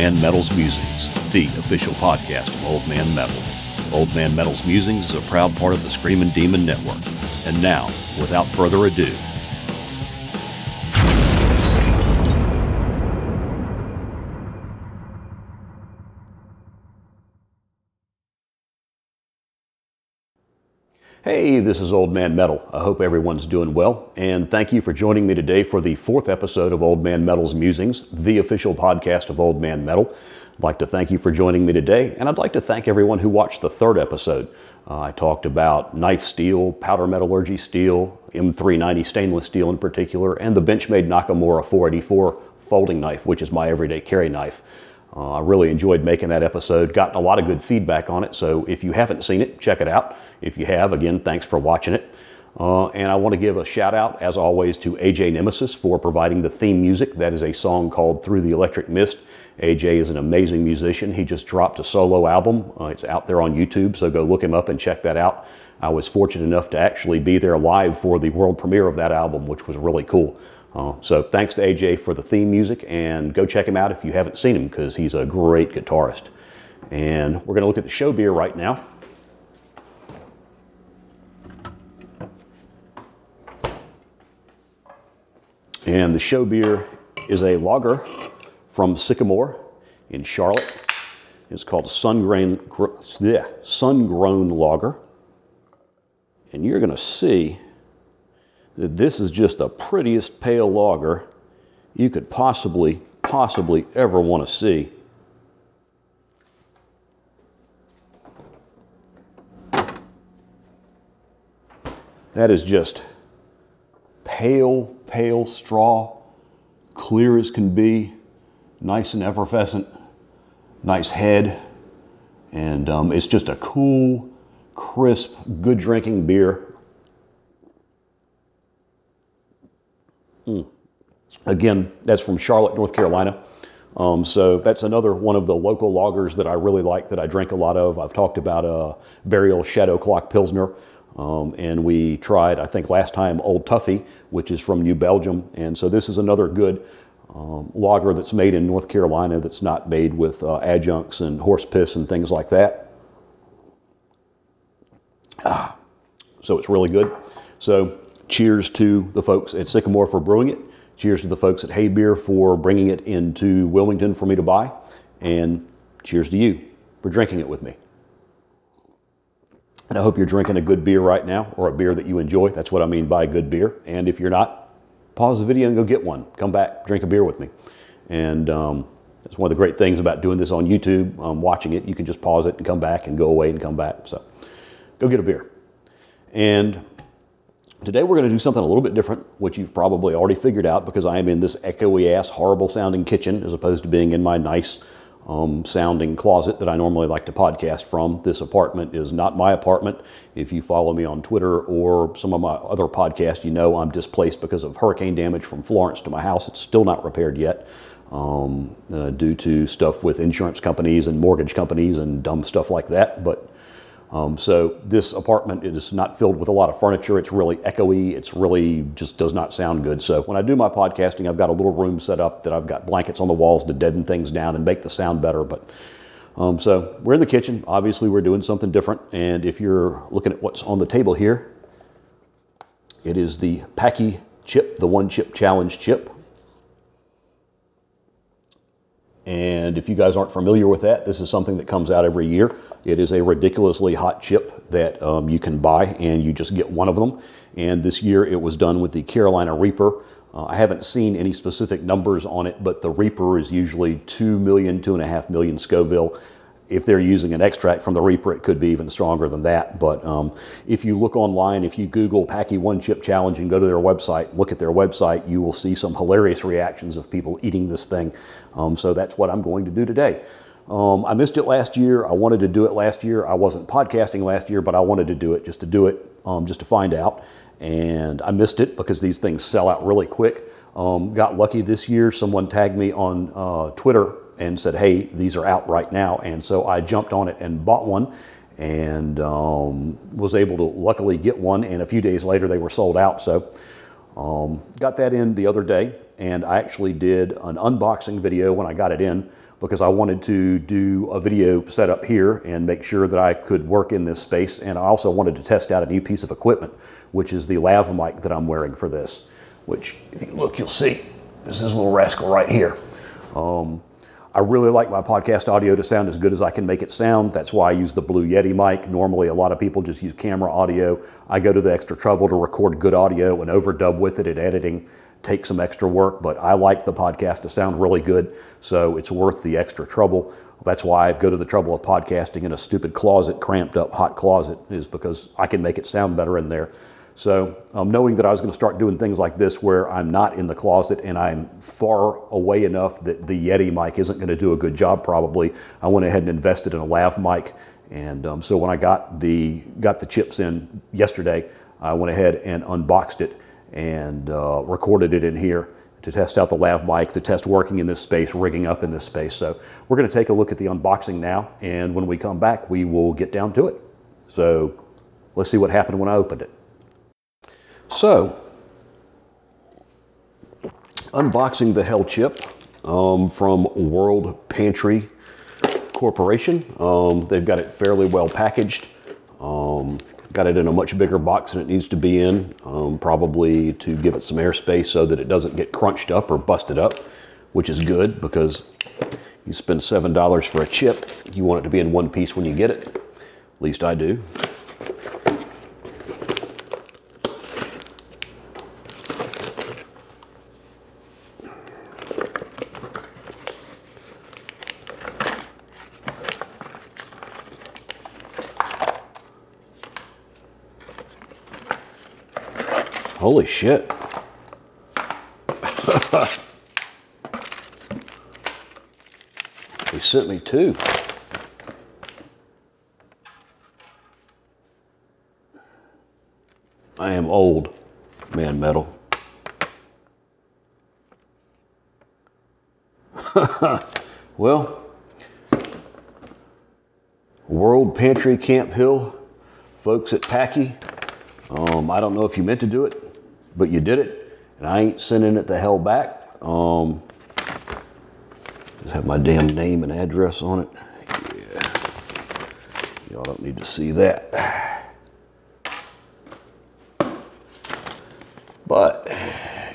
Man Metal's Musings, the official podcast of Old Man Metal. Old Man Metal's Musings is a proud part of the Screaming Demon Network. And now, without further ado, Hey, this is Old Man Metal. I hope everyone's doing well, and thank you for joining me today for the fourth episode of Old Man Metal's Musings, the official podcast of Old Man Metal. I'd like to thank you for joining me today, and I'd like to thank everyone who watched the third episode. Uh, I talked about knife steel, powder metallurgy steel, M390 stainless steel in particular, and the Benchmade Nakamura 484 folding knife, which is my everyday carry knife. Uh, I really enjoyed making that episode, gotten a lot of good feedback on it. So if you haven't seen it, check it out. If you have, again, thanks for watching it. Uh, and I want to give a shout out, as always, to AJ Nemesis for providing the theme music. That is a song called Through the Electric Mist. AJ is an amazing musician. He just dropped a solo album. Uh, it's out there on YouTube, so go look him up and check that out. I was fortunate enough to actually be there live for the world premiere of that album, which was really cool. Uh, so thanks to AJ for the theme music, and go check him out if you haven't seen him because he's a great guitarist. And we're going to look at the show beer right now. And the show beer is a lager from Sycamore in Charlotte. It's called Sun-Grown, yeah, Sun-Grown Lager. And you're going to see that this is just the prettiest pale lager you could possibly, possibly ever want to see. That is just pale, pale straw, clear as can be, nice and effervescent, nice head, and um, it's just a cool, crisp, good drinking beer Mm. Again, that's from Charlotte, North Carolina. Um, so that's another one of the local lagers that I really like that I drink a lot of. I've talked about a Burial Shadow Clock Pilsner. Um, and we tried, I think last time, Old Tuffy, which is from New Belgium. And so this is another good um, lager that's made in North Carolina that's not made with uh, adjuncts and horse piss and things like that. Ah, so it's really good. So Cheers to the folks at Sycamore for brewing it. Cheers to the folks at Hey Beer for bringing it into Wilmington for me to buy. And cheers to you for drinking it with me. And I hope you're drinking a good beer right now or a beer that you enjoy. That's what I mean by good beer. And if you're not, pause the video and go get one. Come back, drink a beer with me. And um, that's one of the great things about doing this on YouTube, um, watching it. You can just pause it and come back and go away and come back. So go get a beer. And Today we're going to do something a little bit different, which you've probably already figured out because I am in this echoey ass, horrible sounding kitchen as opposed to being in my nice um, sounding closet that I normally like to podcast from. This apartment is not my apartment. If you follow me on Twitter or some of my other podcasts, you know I'm displaced because of hurricane damage from Florence to my house. It's still not repaired yet um, uh, due to stuff with insurance companies and mortgage companies and dumb stuff like that. But um, so this apartment is not filled with a lot of furniture. It's really echoey. It's really just does not sound good. So when I do my podcasting, I've got a little room set up that I've got blankets on the walls to deaden things down and make the sound better. But um, so we're in the kitchen. Obviously, we're doing something different. And if you're looking at what's on the table here, it is the Paqui chip, the one chip challenge chip. And if you guys aren't familiar with that, this is something that comes out every year. It is a ridiculously hot chip that um, you can buy, and you just get one of them. And this year it was done with the Carolina Reaper. Uh, I haven't seen any specific numbers on it, but the Reaper is usually 2 million, 2.5 million Scoville if they're using an extract from the Reaper, it could be even stronger than that. But um, if you look online, if you Google Paqui One Chip Challenge and go to their website, look at their website, you will see some hilarious reactions of people eating this thing. Um, so that's what I'm going to do today. Um, I missed it last year. I wanted to do it last year. I wasn't podcasting last year, but I wanted to do it just to do it, um, just to find out. And I missed it because these things sell out really quick. Um, got lucky this year. Someone tagged me on uh, Twitter and said, hey, these are out right now. And so I jumped on it and bought one and um, was able to luckily get one. And a few days later, they were sold out. So um, got that in the other day. and I actually did an unboxing video when I got it in because I wanted to do a video setup here and make sure that I could work in this space. And I also wanted to test out a new piece of equipment, which is the lav mic that I'm wearing for this, which if you look, you'll see this is this little rascal right here. Um, I really like my podcast audio to sound as good as I can make it sound. That's why I use the Blue Yeti mic. Normally, a lot of people just use camera audio. I go to the extra trouble to record good audio and overdub with it in editing. Take some extra work, but I like the podcast to sound really good, so it's worth the extra trouble. That's why I go to the trouble of podcasting in a stupid closet, cramped up hot closet, is because I can make it sound better in there. So, um, knowing that I was going to start doing things like this where I'm not in the closet and I'm far away enough that the Yeti mic isn't going to do a good job, probably, I went ahead and invested in a lav mic. And um, so when I got the got the chips in yesterday, I went ahead and unboxed it and uh, recorded it in here to test out the lav mic, to test working in this space, rigging up in this space. So we're going to take a look at the unboxing now, and when we come back, we will get down to it. So let's see what happened when I opened it. So, unboxing the Hell Chip um, from World Pantry Corporation. Um, they've got it fairly well packaged. Um, got it in a much bigger box than it needs to be in, um, probably to give it some airspace so that it doesn't get crunched up or busted up, which is good because you spend $7 for a chip. You want it to be in one piece when you get it. At least I do. Holy shit. he sent me two. I am old, man metal. well, World Pantry Camp Hill, folks at Paqui. Um, I don't know if you meant to do it, but you did it, and I ain't sending it the hell back. Um, just have my damn name and address on it. Yeah. Y'all don't need to see that. But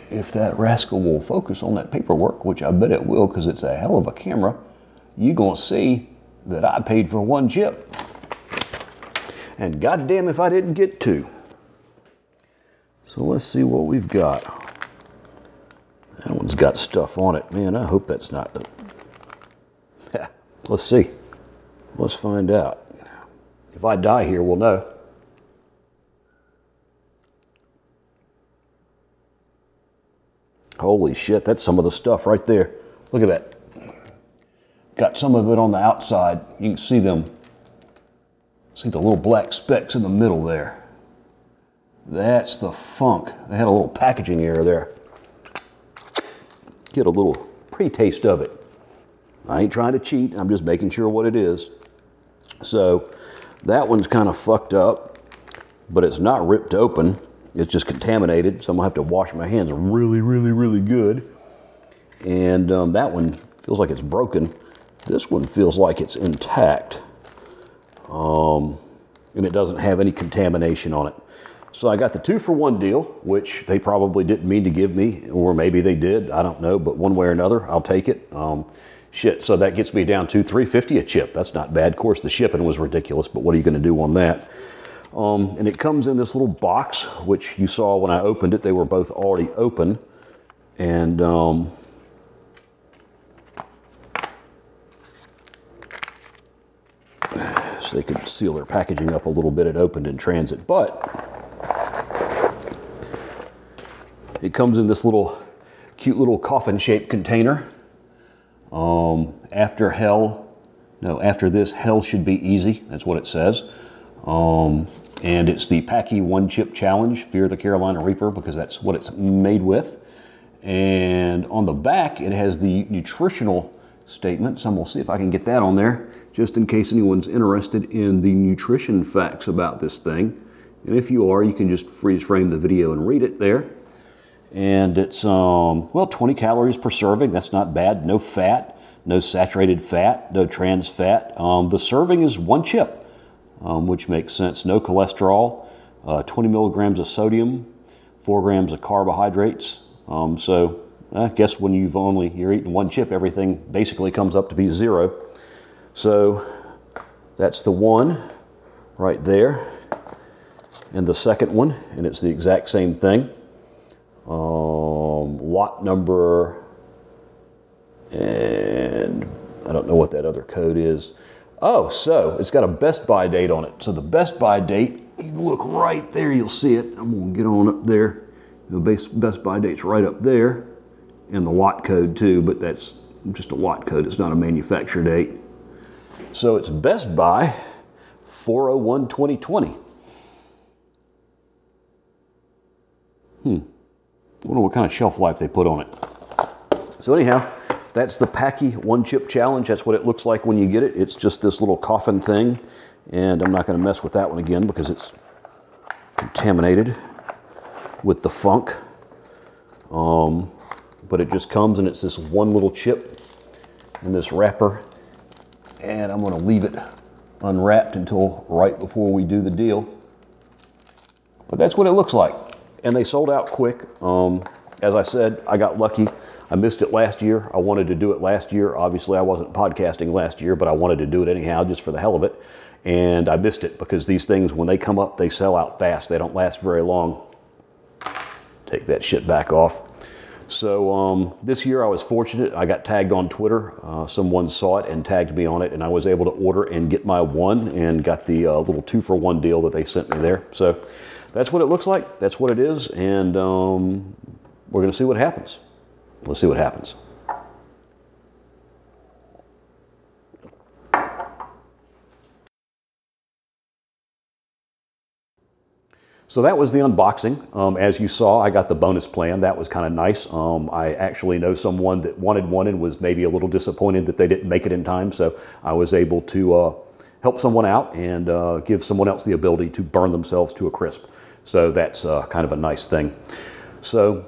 if that rascal will focus on that paperwork, which I bet it will because it's a hell of a camera, you're gonna see that I paid for one chip. And goddamn if I didn't get two. So let's see what we've got. That one's got stuff on it. Man, I hope that's not the. let's see. Let's find out. If I die here, we'll know. Holy shit, that's some of the stuff right there. Look at that. Got some of it on the outside. You can see them. See the little black specks in the middle there. That's the funk. They had a little packaging error there. Get a little pre-taste of it. I ain't trying to cheat, I'm just making sure what it is. So that one's kind of fucked up, but it's not ripped open. It's just contaminated, so I'm gonna have to wash my hands really, really, really good. And um, that one feels like it's broken. This one feels like it's intact. Um, and it doesn't have any contamination on it. So I got the two for one deal, which they probably didn't mean to give me, or maybe they did. I don't know, but one way or another, I'll take it. Um, shit, so that gets me down to 350 a chip. That's not bad. Of course, the shipping was ridiculous, but what are you going to do on that? Um, and it comes in this little box, which you saw when I opened it. They were both already open, and um, so they could seal their packaging up a little bit. It opened in transit, but It comes in this little cute little coffin shaped container. Um, after hell, no, after this, hell should be easy. That's what it says. Um, and it's the Paqui One Chip Challenge, Fear the Carolina Reaper, because that's what it's made with. And on the back, it has the nutritional statement. So we'll see if I can get that on there, just in case anyone's interested in the nutrition facts about this thing. And if you are, you can just freeze frame the video and read it there. And it's um, well 20 calories per serving. That's not bad. No fat, no saturated fat, no trans fat. Um, the serving is one chip, um, which makes sense. No cholesterol, uh, 20 milligrams of sodium, four grams of carbohydrates. Um, so I guess when you've only you're eating one chip, everything basically comes up to be zero. So that's the one right there, and the second one, and it's the exact same thing. Um, lot number, and I don't know what that other code is. Oh, so it's got a best by date on it. So the best by date, you look right there, you'll see it. I'm gonna get on up there. The best, by date's right up there, and the lot code too, but that's just a lot code. It's not a manufacture date. So it's Best By 401 2020. Hmm. Wonder what kind of shelf life they put on it. So anyhow, that's the Paqui One Chip Challenge. That's what it looks like when you get it. It's just this little coffin thing, and I'm not going to mess with that one again because it's contaminated with the funk. Um, but it just comes and it's this one little chip in this wrapper, and I'm going to leave it unwrapped until right before we do the deal. But that's what it looks like and they sold out quick. Um, as I said, I got lucky. I missed it last year. I wanted to do it last year. Obviously, I wasn't podcasting last year, but I wanted to do it anyhow, just for the hell of it. And I missed it because these things, when they come up, they sell out fast. They don't last very long. Take that shit back off. So um, this year I was fortunate. I got tagged on Twitter. Uh, someone saw it and tagged me on it, and I was able to order and get my one and got the uh, little two for one deal that they sent me there. So that's what it looks like. That's what it is, and um, we're going to see what happens. Let's see what happens. So that was the unboxing. Um, as you saw, I got the bonus plan. That was kind of nice. Um, I actually know someone that wanted one and was maybe a little disappointed that they didn't make it in time. So I was able to uh, help someone out and uh, give someone else the ability to burn themselves to a crisp. So that's uh, kind of a nice thing. So,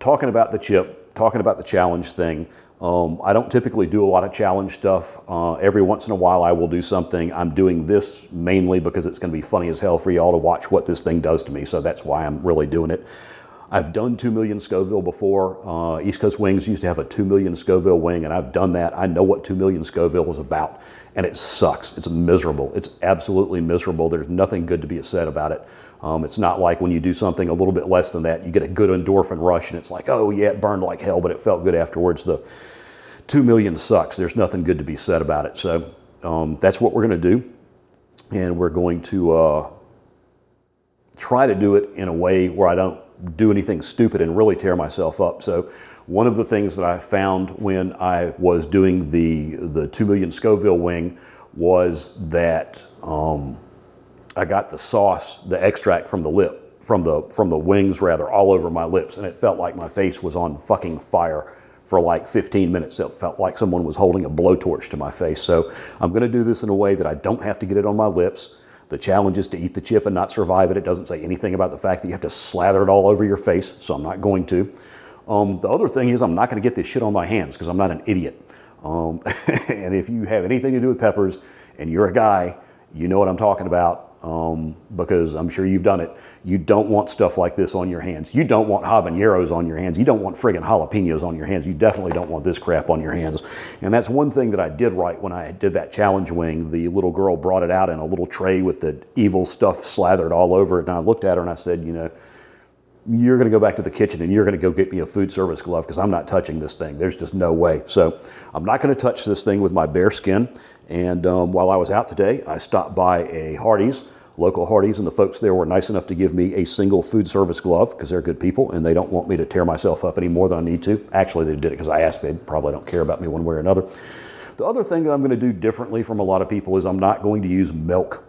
talking about the chip, talking about the challenge thing, um, I don't typically do a lot of challenge stuff. Uh, every once in a while, I will do something. I'm doing this mainly because it's going to be funny as hell for y'all to watch what this thing does to me. So that's why I'm really doing it. I've done 2 million Scoville before. Uh, East Coast Wings used to have a 2 million Scoville wing, and I've done that. I know what 2 million Scoville is about, and it sucks. It's miserable. It's absolutely miserable. There's nothing good to be said about it. Um, it's not like when you do something a little bit less than that, you get a good endorphin rush, and it's like, oh, yeah, it burned like hell, but it felt good afterwards. The 2 million sucks. There's nothing good to be said about it. So um, that's what we're going to do, and we're going to uh, try to do it in a way where I don't do anything stupid and really tear myself up. So one of the things that I found when I was doing the the two million Scoville wing was that um, I got the sauce, the extract from the lip, from the from the wings rather, all over my lips, and it felt like my face was on fucking fire for like 15 minutes. It felt like someone was holding a blowtorch to my face. So I'm going to do this in a way that I don't have to get it on my lips. The challenge is to eat the chip and not survive it. It doesn't say anything about the fact that you have to slather it all over your face, so I'm not going to. Um, the other thing is, I'm not going to get this shit on my hands because I'm not an idiot. Um, and if you have anything to do with peppers and you're a guy, you know what I'm talking about um, because I'm sure you've done it. You don't want stuff like this on your hands. You don't want habaneros on your hands. You don't want friggin' jalapenos on your hands. You definitely don't want this crap on your hands. And that's one thing that I did right when I did that challenge wing. The little girl brought it out in a little tray with the evil stuff slathered all over it. And I looked at her and I said, you know, you're going to go back to the kitchen and you're going to go get me a food service glove because I'm not touching this thing. There's just no way. So I'm not going to touch this thing with my bare skin. And um, while I was out today, I stopped by a Hardee's, local Hardee's, and the folks there were nice enough to give me a single food service glove because they're good people and they don't want me to tear myself up any more than I need to. Actually, they did it because I asked. They probably don't care about me one way or another. The other thing that I'm going to do differently from a lot of people is I'm not going to use milk.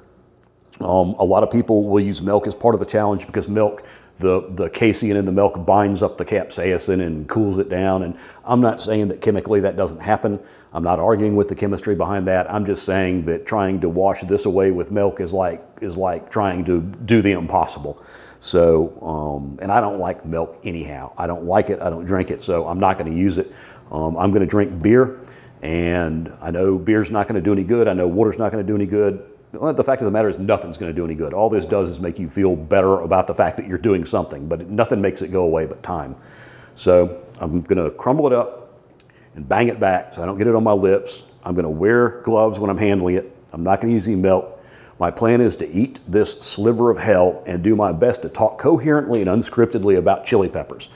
Um, a lot of people will use milk as part of the challenge because milk the, the casein in the milk binds up the capsaicin and cools it down. And I'm not saying that chemically that doesn't happen. I'm not arguing with the chemistry behind that. I'm just saying that trying to wash this away with milk is like, is like trying to do the impossible. So, um, and I don't like milk anyhow. I don't like it. I don't drink it. So I'm not going to use it. Um, I'm going to drink beer. And I know beer's not going to do any good. I know water's not going to do any good. The fact of the matter is, nothing's going to do any good. All this does is make you feel better about the fact that you're doing something, but nothing makes it go away but time. So I'm going to crumble it up and bang it back so I don't get it on my lips. I'm going to wear gloves when I'm handling it. I'm not going to use any milk. My plan is to eat this sliver of hell and do my best to talk coherently and unscriptedly about chili peppers.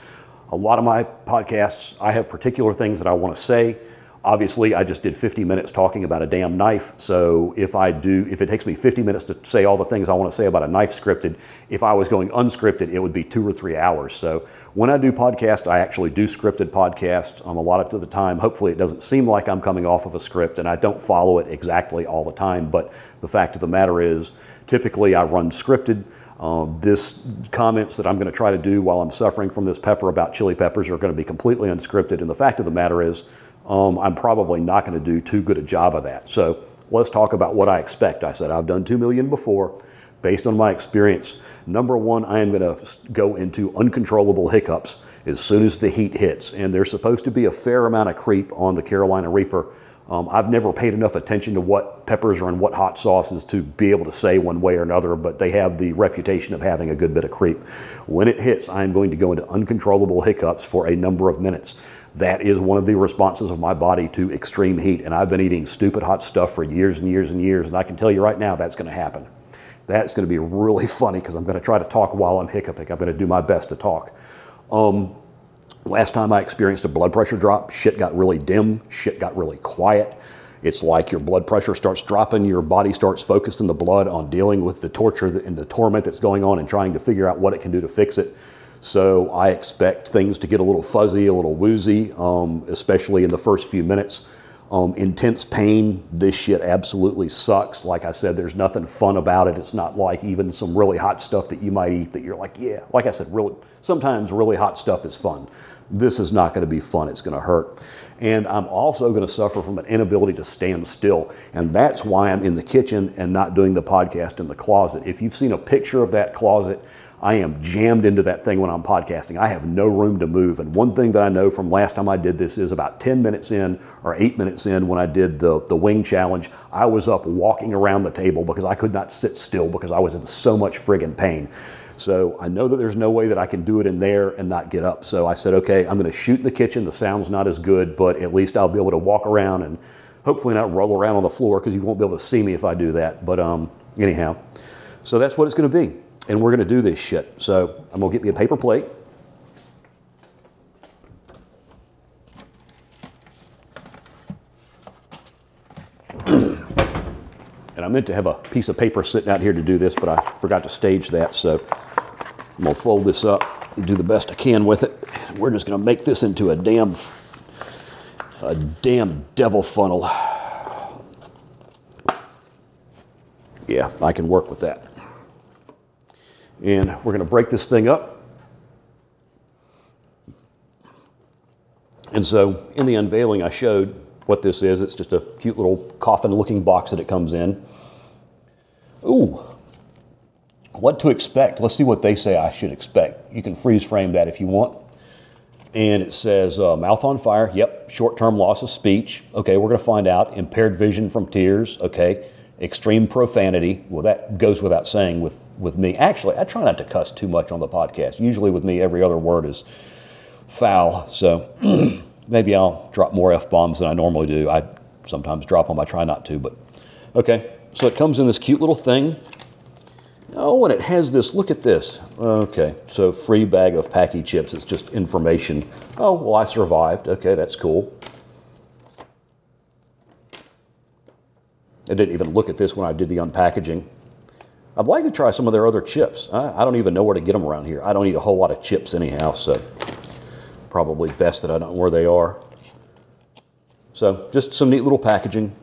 A lot of my podcasts, I have particular things that I want to say. Obviously, I just did 50 minutes talking about a damn knife. So if I do, if it takes me 50 minutes to say all the things I want to say about a knife scripted, if I was going unscripted, it would be two or three hours. So when I do podcasts, I actually do scripted podcasts um, a lot of the time. Hopefully, it doesn't seem like I'm coming off of a script, and I don't follow it exactly all the time. But the fact of the matter is, typically I run scripted. Um, this comments that I'm going to try to do while I'm suffering from this pepper about chili peppers are going to be completely unscripted. And the fact of the matter is, um, I'm probably not going to do too good a job of that. So let's talk about what I expect. I said I've done 2 million before. Based on my experience, number one, I am going to go into uncontrollable hiccups as soon as the heat hits. And there's supposed to be a fair amount of creep on the Carolina Reaper. Um, I've never paid enough attention to what peppers are in what hot sauces to be able to say one way or another, but they have the reputation of having a good bit of creep. When it hits, I'm going to go into uncontrollable hiccups for a number of minutes. That is one of the responses of my body to extreme heat. And I've been eating stupid hot stuff for years and years and years. And I can tell you right now that's going to happen. That's going to be really funny because I'm going to try to talk while I'm hiccuping. I'm going to do my best to talk. Um, last time I experienced a blood pressure drop, shit got really dim, shit got really quiet. It's like your blood pressure starts dropping, your body starts focusing the blood on dealing with the torture and the torment that's going on and trying to figure out what it can do to fix it. So I expect things to get a little fuzzy, a little woozy, um, especially in the first few minutes. Um, intense pain, this shit absolutely sucks. Like I said, there's nothing fun about it. It's not like even some really hot stuff that you might eat that you're like, yeah, like I said, really, sometimes really hot stuff is fun. This is not going to be fun. It's going to hurt. And I'm also going to suffer from an inability to stand still. And that's why I'm in the kitchen and not doing the podcast in the closet. If you've seen a picture of that closet, I am jammed into that thing when I'm podcasting. I have no room to move. And one thing that I know from last time I did this is about 10 minutes in or eight minutes in when I did the, the wing challenge, I was up walking around the table because I could not sit still because I was in so much friggin' pain. So I know that there's no way that I can do it in there and not get up. So I said, okay, I'm going to shoot in the kitchen. The sound's not as good, but at least I'll be able to walk around and hopefully not roll around on the floor because you won't be able to see me if I do that. But um, anyhow, so that's what it's going to be and we're going to do this shit. So I'm going to get me a paper plate. and I meant to have a piece of paper sitting out here to do this, but I forgot to stage that. So I'm going to fold this up and do the best I can with it. We're just going to make this into a damn, a damn devil funnel. Yeah, I can work with that. And we're going to break this thing up. And so in the unveiling, I showed what this is. It's just a cute little coffin looking box that it comes in. Ooh, what to expect? Let's see what they say I should expect. You can freeze frame that if you want. And it says uh, mouth on fire. Yep. Short term loss of speech. Okay, we're going to find out. Impaired vision from tears. Okay. Extreme profanity. Well, that goes without saying with with me. Actually, I try not to cuss too much on the podcast. Usually, with me, every other word is foul. So maybe I'll drop more f bombs than I normally do. I sometimes drop them. I try not to, but okay. So it comes in this cute little thing. Oh, and it has this. Look at this. Okay, so free bag of Paqui chips. It's just information. Oh, well, I survived. Okay, that's cool. I didn't even look at this when I did the unpackaging. I'd like to try some of their other chips. I, I, don't even know where to get them around here. I don't eat a whole lot of chips anyhow, so probably best that I don't know where they are. So just some neat little packaging.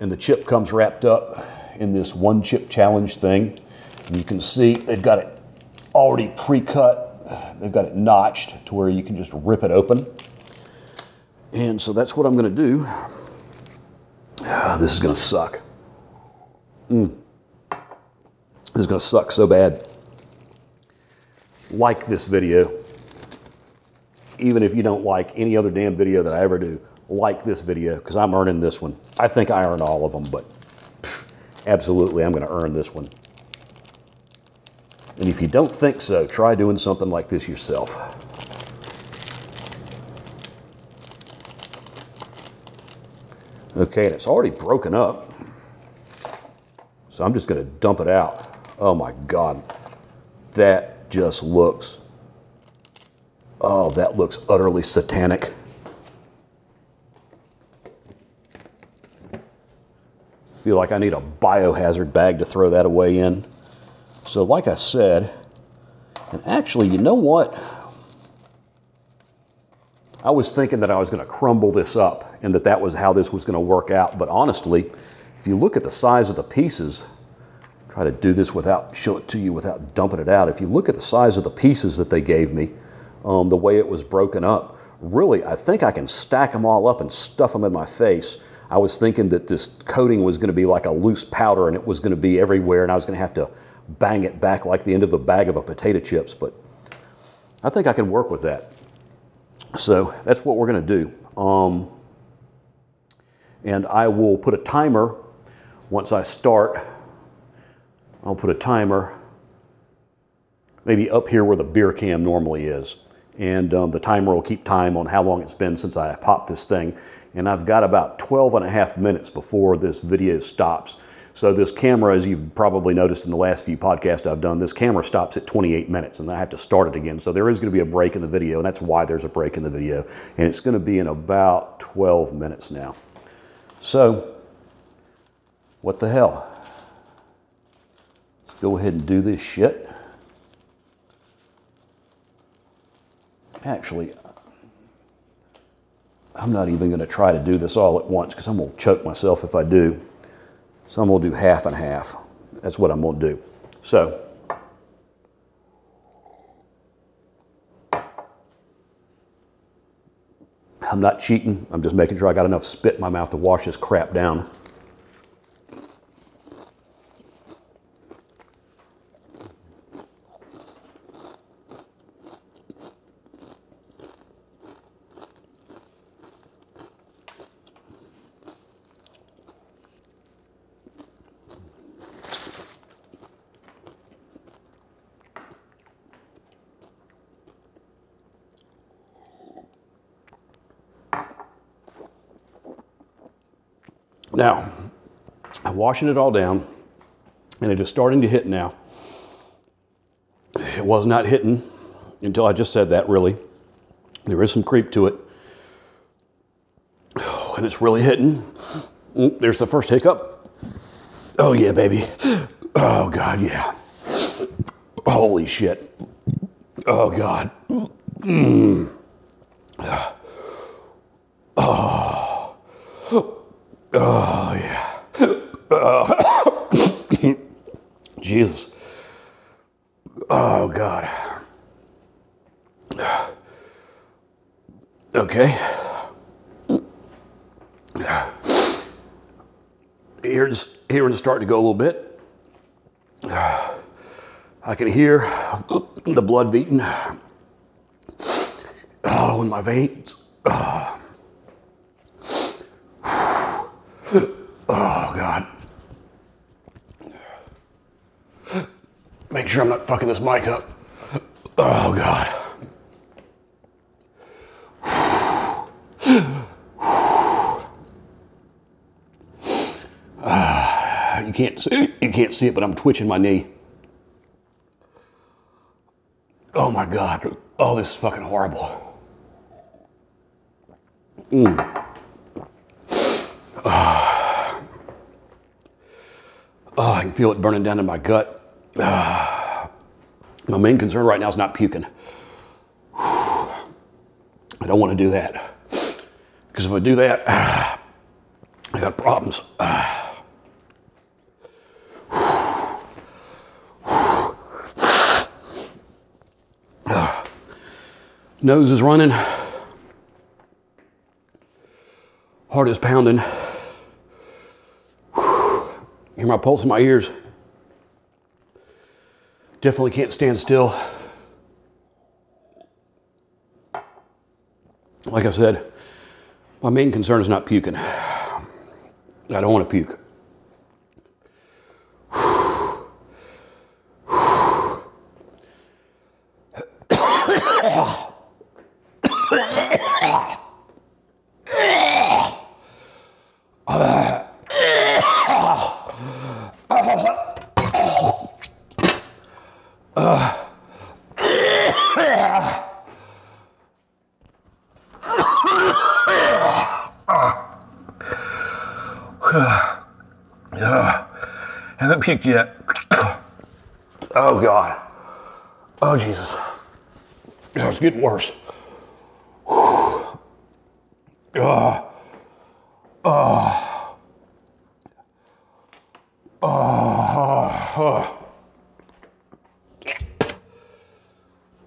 And the chip comes wrapped up in this one chip challenge thing. And you can see they've got it already pre-cut. They've got it notched to where you can just rip it open. And so that's what I'm going to do. Ah, this is going to suck. Mm. This is going to suck so bad. like this video. Even if you don't like any other damn video that I ever do, like this video because I'm earning this one. I think I earned all of them, but pff, absolutely I'm going to earn this one. And if you don't think so, try doing something like this yourself. Okay, and it's already broken up. So I'm just going to dump it out. Oh my God. That just looks, oh, that looks utterly satanic. Feel like I need a biohazard bag to throw that away in. So, like I said, and actually, you know what? I was thinking that I was going to crumble this up and that that was how this was going to work out. But honestly, if you look at the size of the pieces, try to do this without show it to you without dumping it out. If you look at the size of the pieces that they gave me, um, the way it was broken up, really, I think I can stack them all up and stuff them in my face. I was thinking that this coating was going to be like a loose powder and it was going to be everywhere, and I was going to have to bang it back like the end of a bag of a potato chips. But I think I can work with that. So that's what we're going to do. Um, and I will put a timer once I start. I'll put a timer maybe up here where the beer cam normally is. And um, the timer will keep time on how long it's been since I popped this thing. And I've got about 12 and a half minutes before this video stops. So this camera, as you've probably noticed in the last few podcasts I've done, this camera stops at 28 minutes and then I have to start it again. So there is going to be a break in the video and that's why there's a break in the video. And it's going to be in about 12 minutes now. So what the hell? Let's go ahead and do this shit. Actually, I'm not even going to try to do this all at once because I'm going to choke myself if I do. So I'm to do half and half. That's what I'm going to do. So, I'm not cheating. I'm just making sure I got enough spit in my mouth to wash this crap down. Now, I'm washing it all down, and it is starting to hit now. It was not hitting until I just said that, really. There is some creep to it. And it's really hitting. Mm, there's the first hiccup. Oh, yeah, baby. Oh, God, yeah. Holy shit. Oh, God. Mm. Oh, yeah. Uh, Jesus. Oh, God. Okay. Here's, hearing's starting to go a little bit. I can hear the blood beating. Oh, in my veins. Oh. Oh, God. Make sure I'm not fucking this mic up. Oh, God. Uh, you can't see, you can't see it, but I'm twitching my knee. Oh my God. Oh, this is fucking horrible. Mm. Oh, I can feel it burning down in my gut. Uh, my main concern right now is not puking. I don't want to do that. Because if I do that, uh, I got problems. Uh, nose is running. Heart is pounding Hear my pulse in my ears. Definitely can't stand still. Like I said, my main concern is not puking. I don't want to puke.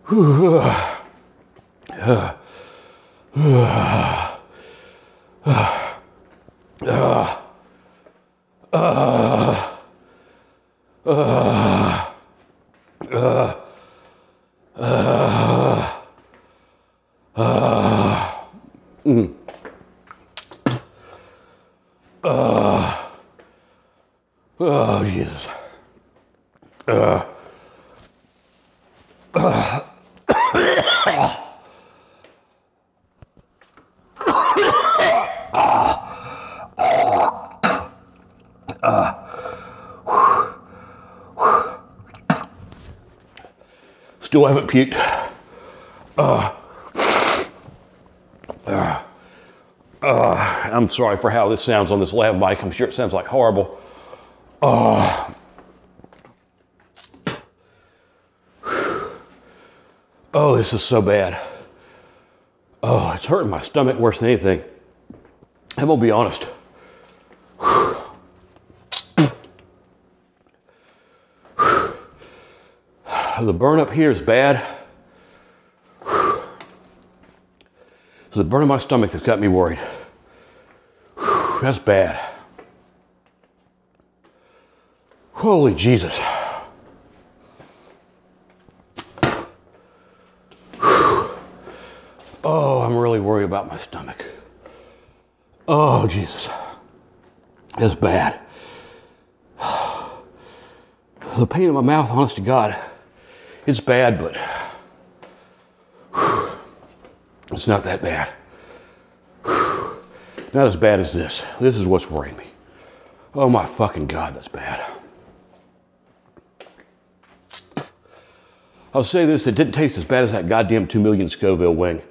Oh, Jesus. Still haven't puked. I'm sorry for how this sounds on this lav mic. I'm sure it sounds like horrible. Oh, this is so bad. Oh, it's hurting my stomach worse than anything. I'm gonna be honest. The burn up here is bad. It's the burn in my stomach that's got me worried. That's bad. Holy Jesus. Oh, I'm really worried about my stomach. Oh, Jesus. It's bad. The pain in my mouth, honest to God, it's bad, but it's not that bad. Not as bad as this. This is what's worrying me. Oh my fucking God, that's bad. I'll say this, it didn't taste as bad as that goddamn 2 million Scoville wing.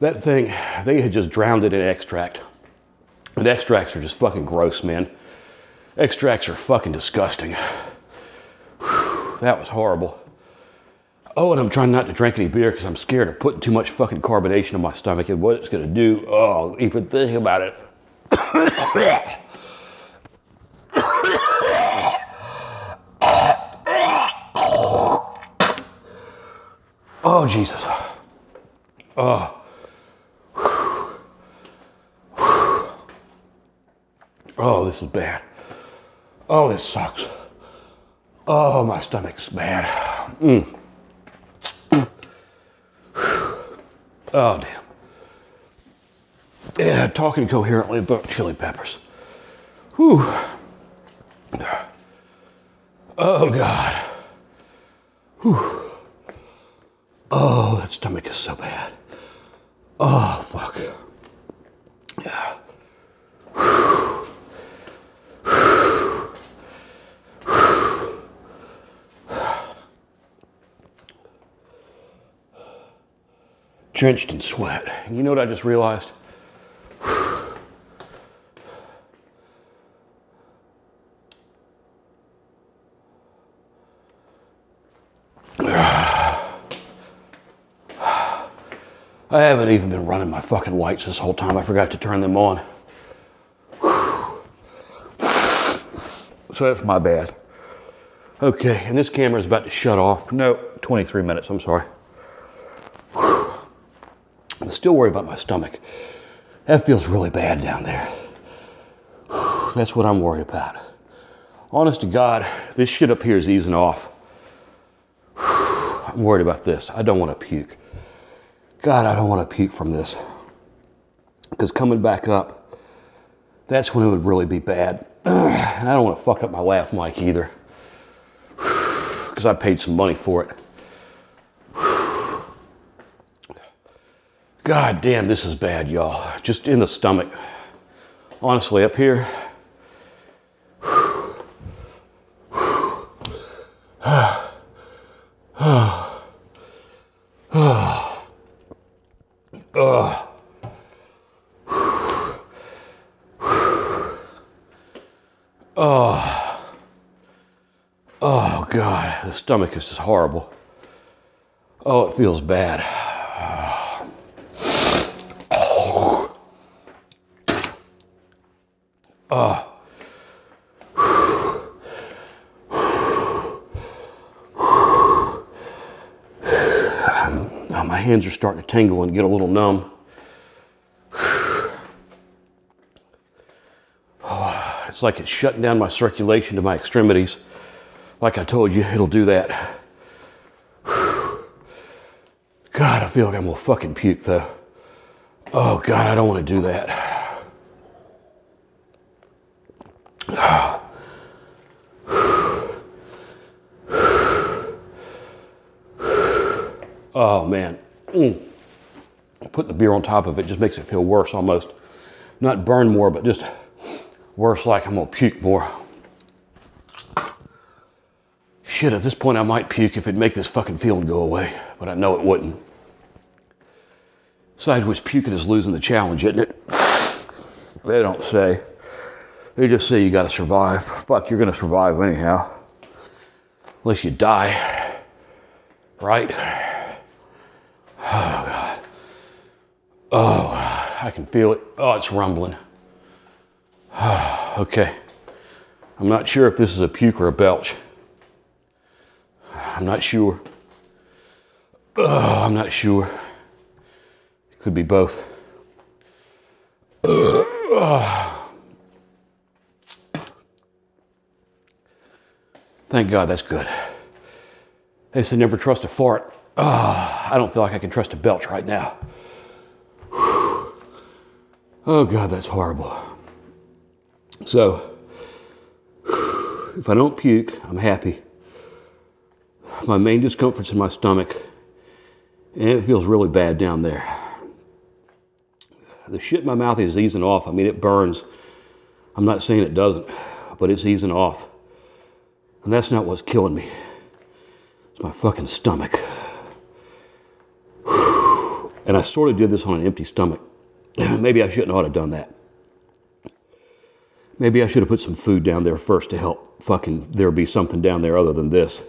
That thing, they had just drowned it in extract. And extracts are just fucking gross, man. Extracts are fucking disgusting. Whew, that was horrible. Oh, and I'm trying not to drink any beer because I'm scared of putting too much fucking carbonation in my stomach and what it's gonna do. Oh, even think about it. oh, Jesus. Oh. Oh, this is bad. Oh, this sucks. Oh, my stomach's bad. Mm. Oh, damn. Yeah, talking coherently about chili peppers. Whew. Oh, God. Whew. Oh, that stomach is so bad. Oh, fuck. Yeah. Drenched in sweat. And you know what I just realized? I haven't even been running my fucking lights this whole time. I forgot to turn them on. So that's my bad. Okay, and this camera is about to shut off. No, 23 minutes, I'm sorry. Still worried about my stomach. That feels really bad down there. That's what I'm worried about. Honest to God, this shit up here is easing off. I'm worried about this. I don't want to puke. God, I don't want to puke from this. Because coming back up, that's when it would really be bad. and I don't want to fuck up my laugh mic either. Because I paid some money for it. God damn, this is bad, y'all. Just in the stomach. Honestly, up here. Oh, God, the stomach is just horrible. Oh, it feels bad. Hands are starting to tingle and get a little numb. Oh, it's like it's shutting down my circulation to my extremities. Like I told you, it'll do that. God, I feel like I'm gonna fucking puke though. Oh God, I don't want to do that. Oh man. Mm. Put the beer on top of it just makes it feel worse almost. Not burn more, but just worse like I'm gonna puke more. Shit, at this point I might puke if it'd make this fucking feeling go away, but I know it wouldn't. Besides which puking is losing the challenge, isn't it? They don't say. They just say you gotta survive. Fuck, you're gonna survive anyhow. Unless you die. Right? Oh, God. Oh, I can feel it. Oh, it's rumbling. okay. I'm not sure if this is a puke or a belch. I'm not sure. I'm not sure. It could be both. Thank God that's good. They say never trust a fart. I don't feel like I can trust a belch right now. Oh God, that's horrible. So, if I don't puke, I'm happy. My main discomfort's in my stomach, and it feels really bad down there. The shit in my mouth is easing off. I mean, it burns. I'm not saying it doesn't, but it's easing off. And that's not what's killing me. It's my fucking stomach. And I sort of did this on an empty stomach. Maybe I shouldn't ought to have done that. Maybe I should have put some food down there first to help fucking there be something down there other than this.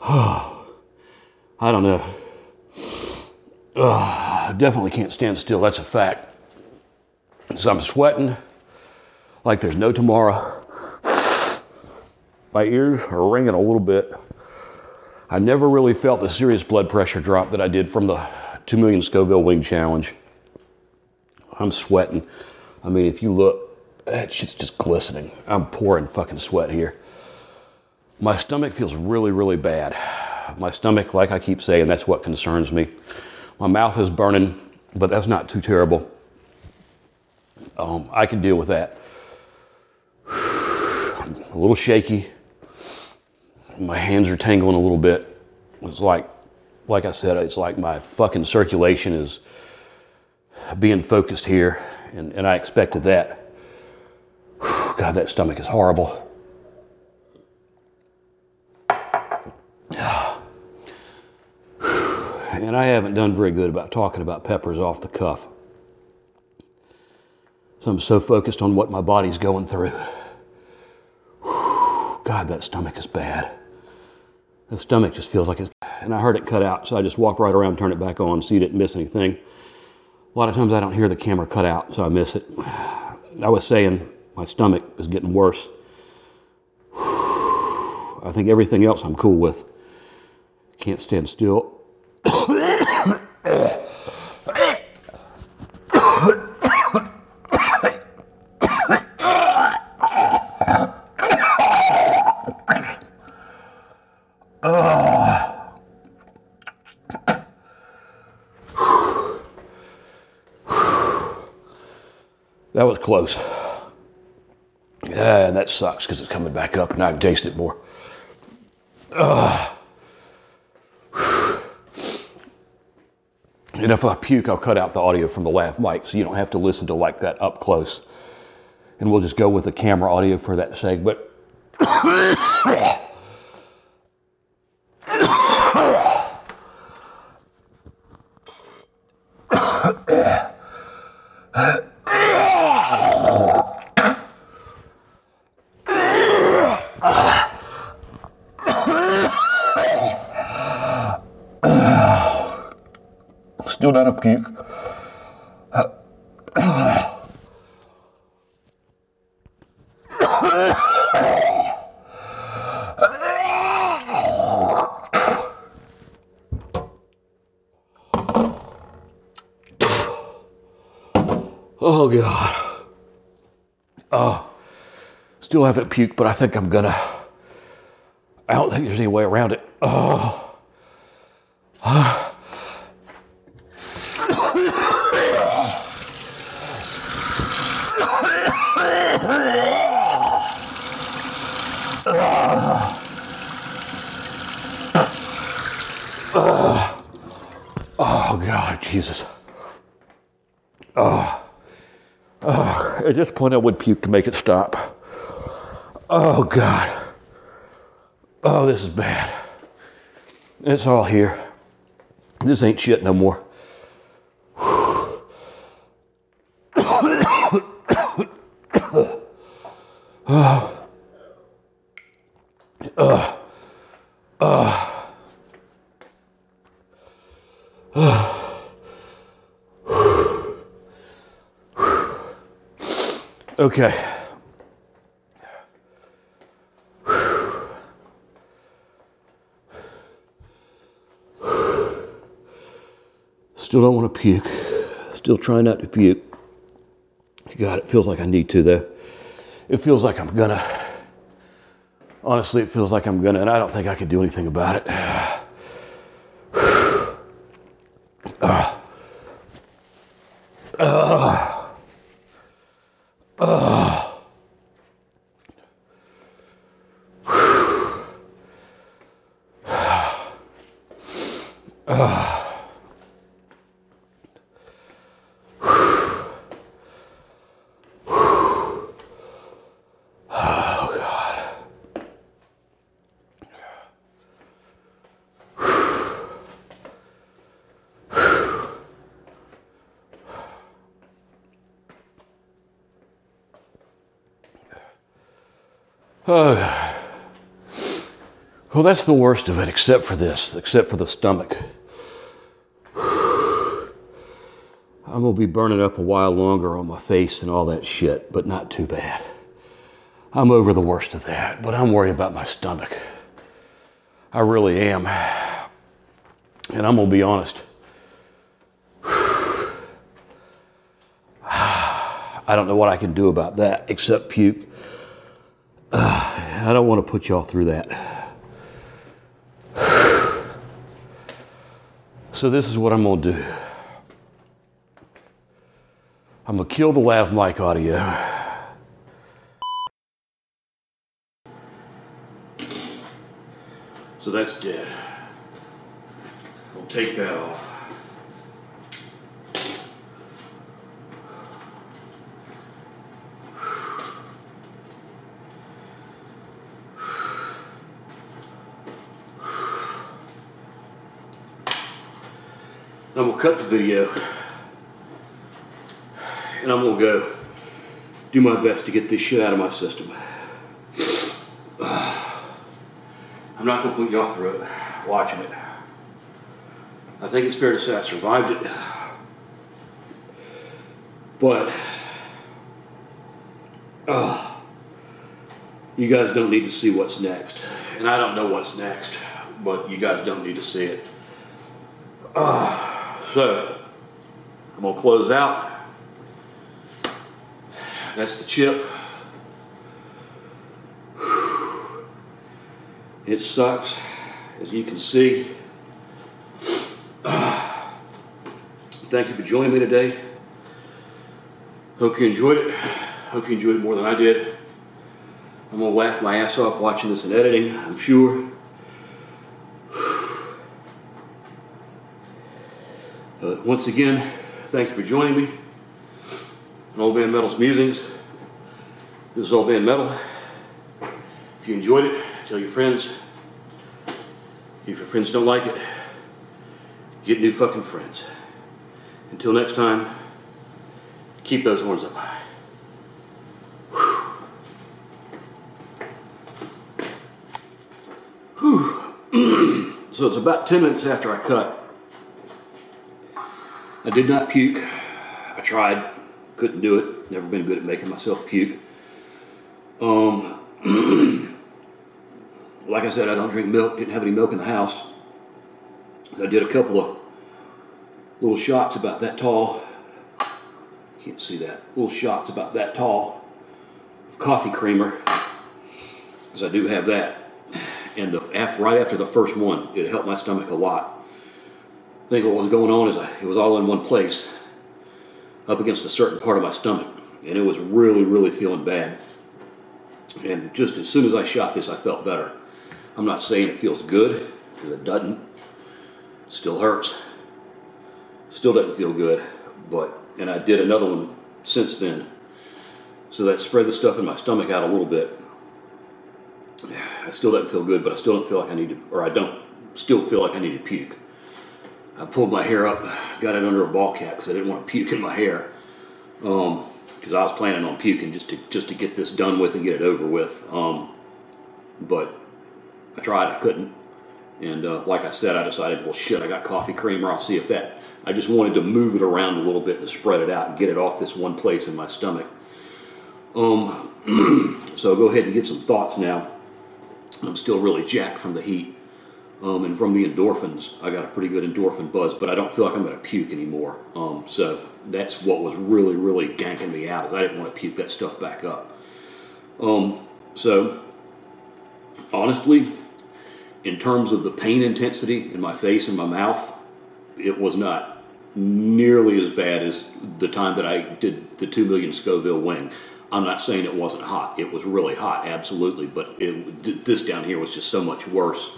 I don't know. Ugh, I definitely can't stand still, that's a fact. So I'm sweating like there's no tomorrow. My ears are ringing a little bit. I never really felt the serious blood pressure drop that I did from the 2 million Scoville wing challenge. I'm sweating. I mean, if you look, that shit's just glistening. I'm pouring fucking sweat here. My stomach feels really, really bad. My stomach, like I keep saying, that's what concerns me. My mouth is burning, but that's not too terrible. Um, I can deal with that. I'm a little shaky. My hands are tingling a little bit. It's like, like I said, it's like my fucking circulation is being focused here, and, and I expected that. God, that stomach is horrible. And I haven't done very good about talking about peppers off the cuff. So I'm so focused on what my body's going through. God, that stomach is bad. The stomach just feels like it's. And I heard it cut out, so I just walked right around, turned it back on, so you didn't miss anything. A lot of times I don't hear the camera cut out, so I miss it. I was saying my stomach is getting worse. I think everything else I'm cool with. Can't stand still. close. Yeah, and that sucks because it's coming back up and I can taste it more. And if I puke, I'll cut out the audio from the lav mic so you don't have to listen to like that up close. And we'll just go with the camera audio for that segment. Not a puke. Oh God. Oh, still haven't puked, but I think I'm gonna. I don't think there's any way around it. Oh God, Jesus. Oh. Oh. At this point, I would puke to make it stop. Oh God. Oh, this is bad. It's all here. This ain't shit no more. Okay. Still don't want to puke. Still trying not to puke. God, it feels like I need to, though. It feels like I'm gonna. Honestly, it feels like I'm gonna, and I don't think I can do anything about it. That's the worst of it, except for this, except for the stomach. I'm gonna be burning up a while longer on my face and all that shit, but not too bad. I'm over the worst of that, but I'm worried about my stomach. I really am. And I'm gonna be honest. I don't know what I can do about that except puke. I don't want to put y'all through that. So, this is what I'm to do I'm to kill the lav mic audio. So, that's dead. We'll take that off. I'm gonna cut the video and I'm gonna go do my best to get this shit out of my system. I'm not gonna put y'all through it watching it. I think it's fair to say I survived it. But uh, you guys don't need to see what's next. And I don't know what's next, but you guys don't need to see it. Uh, so, I'm gonna close out. That's the chip. It sucks, as you can see. Thank you for joining me today. Hope you enjoyed it. Hope you enjoyed it more than I did. I'm gonna laugh my ass off watching this and editing, I'm sure. But once again, thank you for joining me. Old Man Metal's Musings. This is Old Band Metal. If you enjoyed it, tell your friends. If your friends don't like it, get new fucking friends. Until next time, keep those horns up high. So it's about 10 minutes after I cut. I did not puke. I tried, couldn't do it. Never been good at making myself puke. Um, like I said, I don't drink milk. Didn't have any milk in the house. So I did a couple of little shots about that tall. Can't see that. Little shots about that tall of coffee creamer, because I do have that. And the, right after the first one, it helped my stomach a lot. I think what was going on is I, it was all in one place, up against a certain part of my stomach, and it was really, really feeling bad. And just as soon as I shot this, I felt better. I'm not saying it feels good, because it doesn't. Still hurts. Still doesn't feel good, but and I did another one since then. So that spread the stuff in my stomach out a little bit. I still doesn't feel good, but I still don't feel like I need to, or I don't still feel like I need to puke. I pulled my hair up, got it under a ball cap because I didn't want to puke in my hair. Um, because I was planning on puking just to just to get this done with and get it over with. Um, but I tried, I couldn't, and uh, like I said, I decided, well, shit, I got coffee creamer. I'll see if that. I just wanted to move it around a little bit to spread it out and get it off this one place in my stomach. Um, so I'll go ahead and give some thoughts now. I'm still really jacked from the heat. Um, and from the endorphins, I got a pretty good endorphin buzz, but I don't feel like I'm going to puke anymore. Um, so that's what was really, really ganking me out, is I didn't want to puke that stuff back up. Um, so honestly, in terms of the pain intensity in my face and my mouth, it was not nearly as bad as the time that I did the 2 million Scoville wing. I'm not saying it wasn't hot. It was really hot, absolutely, but it, this down here was just so much worse.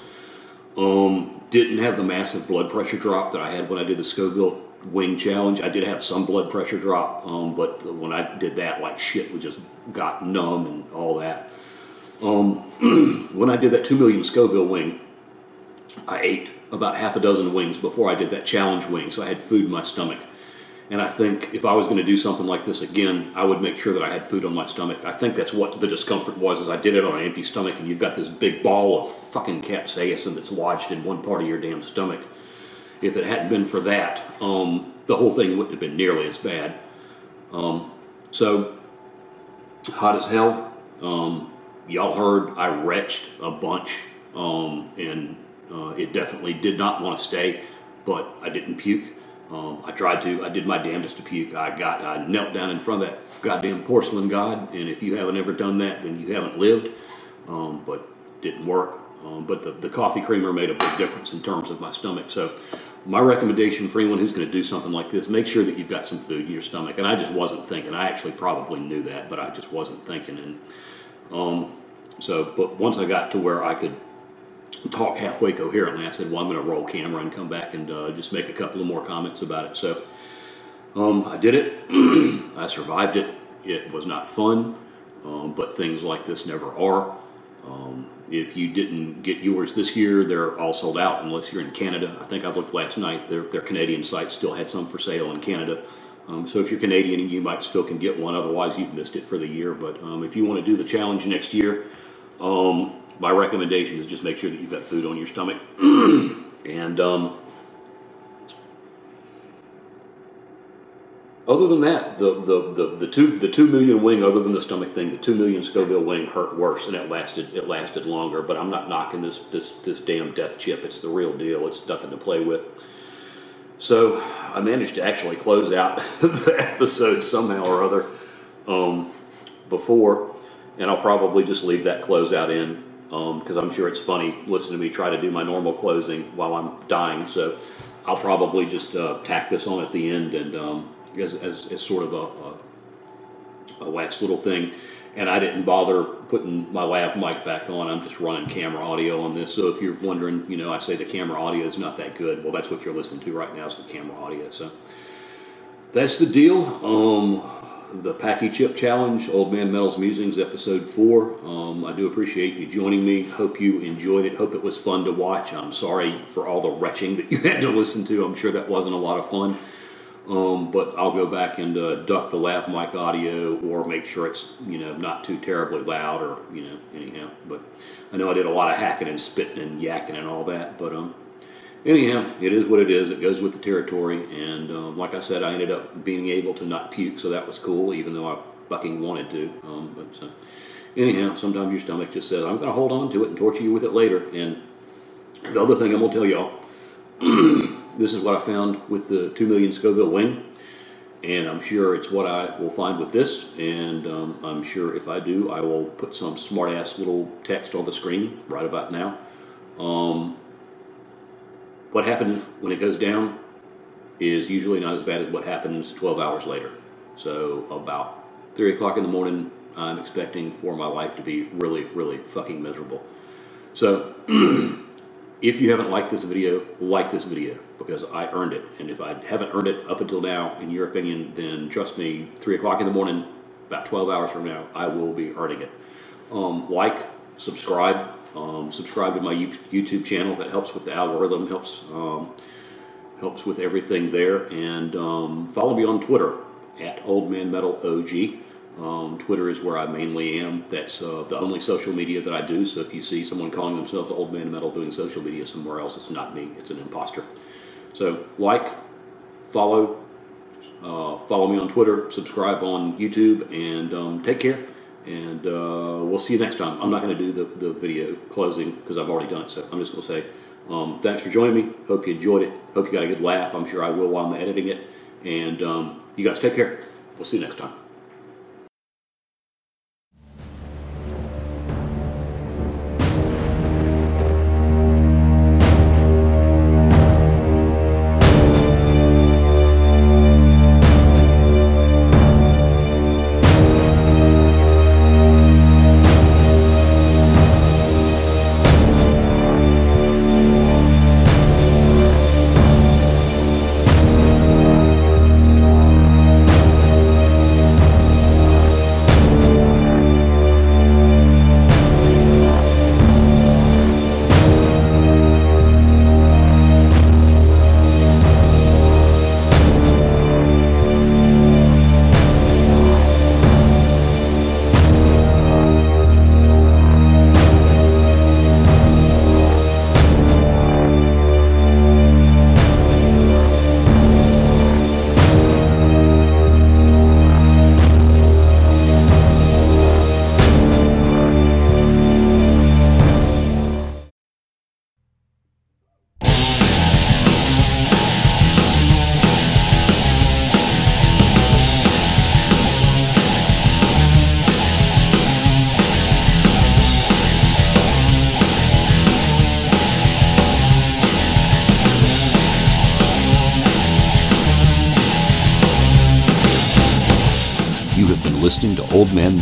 Um, didn't have the massive blood pressure drop that I had when I did the Scoville wing challenge. I did have some blood pressure drop, um, but when I did that, like shit, we just got numb and all that. Um, when I did that 2 million Scoville wing, I ate about half a dozen wings before I did that challenge wing, so I had food in my stomach. And I think if I was going to do something like this again, I would make sure that I had food on my stomach. I think that's what the discomfort was, is I did it on an empty stomach, and you've got this big ball of fucking capsaicin that's lodged in one part of your damn stomach. If it hadn't been for that, um, the whole thing wouldn't have been nearly as bad. Um, so, hot as hell. Um, y'all heard I retched a bunch, um, and uh, it definitely did not want to stay, but I didn't puke. Um, I tried to. I did my damnedest to puke. I got. I knelt down in front of that goddamn porcelain god, and if you haven't ever done that, then you haven't lived. Um, but didn't work. Um, but the, the coffee creamer made a big difference in terms of my stomach. So, my recommendation for anyone who's going to do something like this, make sure that you've got some food in your stomach. And I just wasn't thinking. I actually probably knew that, but I just wasn't thinking. And um, so, but once I got to where I could talk halfway coherently, I said, "Well, I'm going to roll camera and come back and uh, just make a couple of more comments about it." So, um, I did it. I survived it. It was not fun, um, but things like this never are. Um, if you didn't get yours this year, they're all sold out unless you're in Canada. I think I looked last night; their, their Canadian site still had some for sale in Canada. Um, so if you're Canadian, you might still can get one. Otherwise, you've missed it for the year. But um, if you want to do the challenge next year, um, my recommendation is just make sure that you've got food on your stomach. and um, other than that, the, the, the, the two the two million wing, other than the stomach thing, the two million Scoville wing hurt worse, and it lasted it lasted longer. But I'm not knocking this this this damn death chip. It's the real deal. It's nothing to play with. So I managed to actually close out the episode somehow or other um, before, and I'll probably just leave that closeout in because I'm sure it's funny listening to me try to do my normal closing while I'm dying. So I'll probably just uh, tack this on at the end and um, as, as, as sort of a, a a last little thing. And I didn't bother putting my lav mic back on. I'm just running camera audio on this. So if you're wondering, you know, I say the camera audio is not that good. Well, that's what you're listening to right now is the camera audio. So that's the deal. Um, the Paqui Chip Challenge, Old Man Metal's Musings, episode four. Um, I do appreciate you joining me. Hope you enjoyed it. Hope it was fun to watch. I'm sorry for all the retching that you had to listen to. I'm sure that wasn't a lot of fun. Um, but I'll go back and uh, duck the lav mic audio or make sure it's you know not too terribly loud or you know anyhow. But I know I did a lot of hacking and spitting and yakking and all that. But um, anyhow, it is what it is. It goes with the territory. And um, like I said, I ended up being able to not puke, so that was cool, even though I fucking wanted to. Um, but uh, anyhow, sometimes your stomach just says, "I'm going to hold on to it and torture you with it later." And the other thing I'm going to tell y'all. this is what I found with the 2 million Scoville wing, and I'm sure it's what I will find with this. And um, I'm sure if I do, I will put some smart ass little text on the screen right about now. Um, what happens when it goes down is usually not as bad as what happens 12 hours later. So, about 3 o'clock in the morning, I'm expecting for my life to be really, really fucking miserable. So, if you haven't liked this video, like this video because I earned it. And if I haven't earned it up until now, in your opinion, then trust me, 3 o'clock in the morning, about 12 hours from now, I will be earning it. Um, like, subscribe, um, subscribe to my YouTube channel. That helps with the algorithm, helps um, helps with everything there. And um, follow me on Twitter at Old Man Metal OG. Um, Twitter is where I mainly am. That's uh, the only social media that I do. So if you see someone calling themselves Old Man Metal doing social media somewhere else, it's not me. It's an imposter. So like, follow, uh, follow me on Twitter, subscribe on YouTube, and um, take care. And uh, we'll see you next time. I'm not going to do the, the video closing because I've already done it. So I'm just going to say um, thanks for joining me. Hope you enjoyed it. Hope you got a good laugh. I'm sure I will while I'm editing it. And um, you guys take care. We'll see you next time.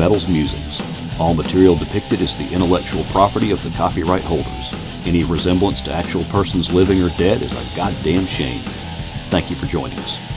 Metal's musings. All material depicted is the intellectual property of the copyright holders. Any resemblance to actual persons living or dead is a goddamn shame. Thank you for joining us.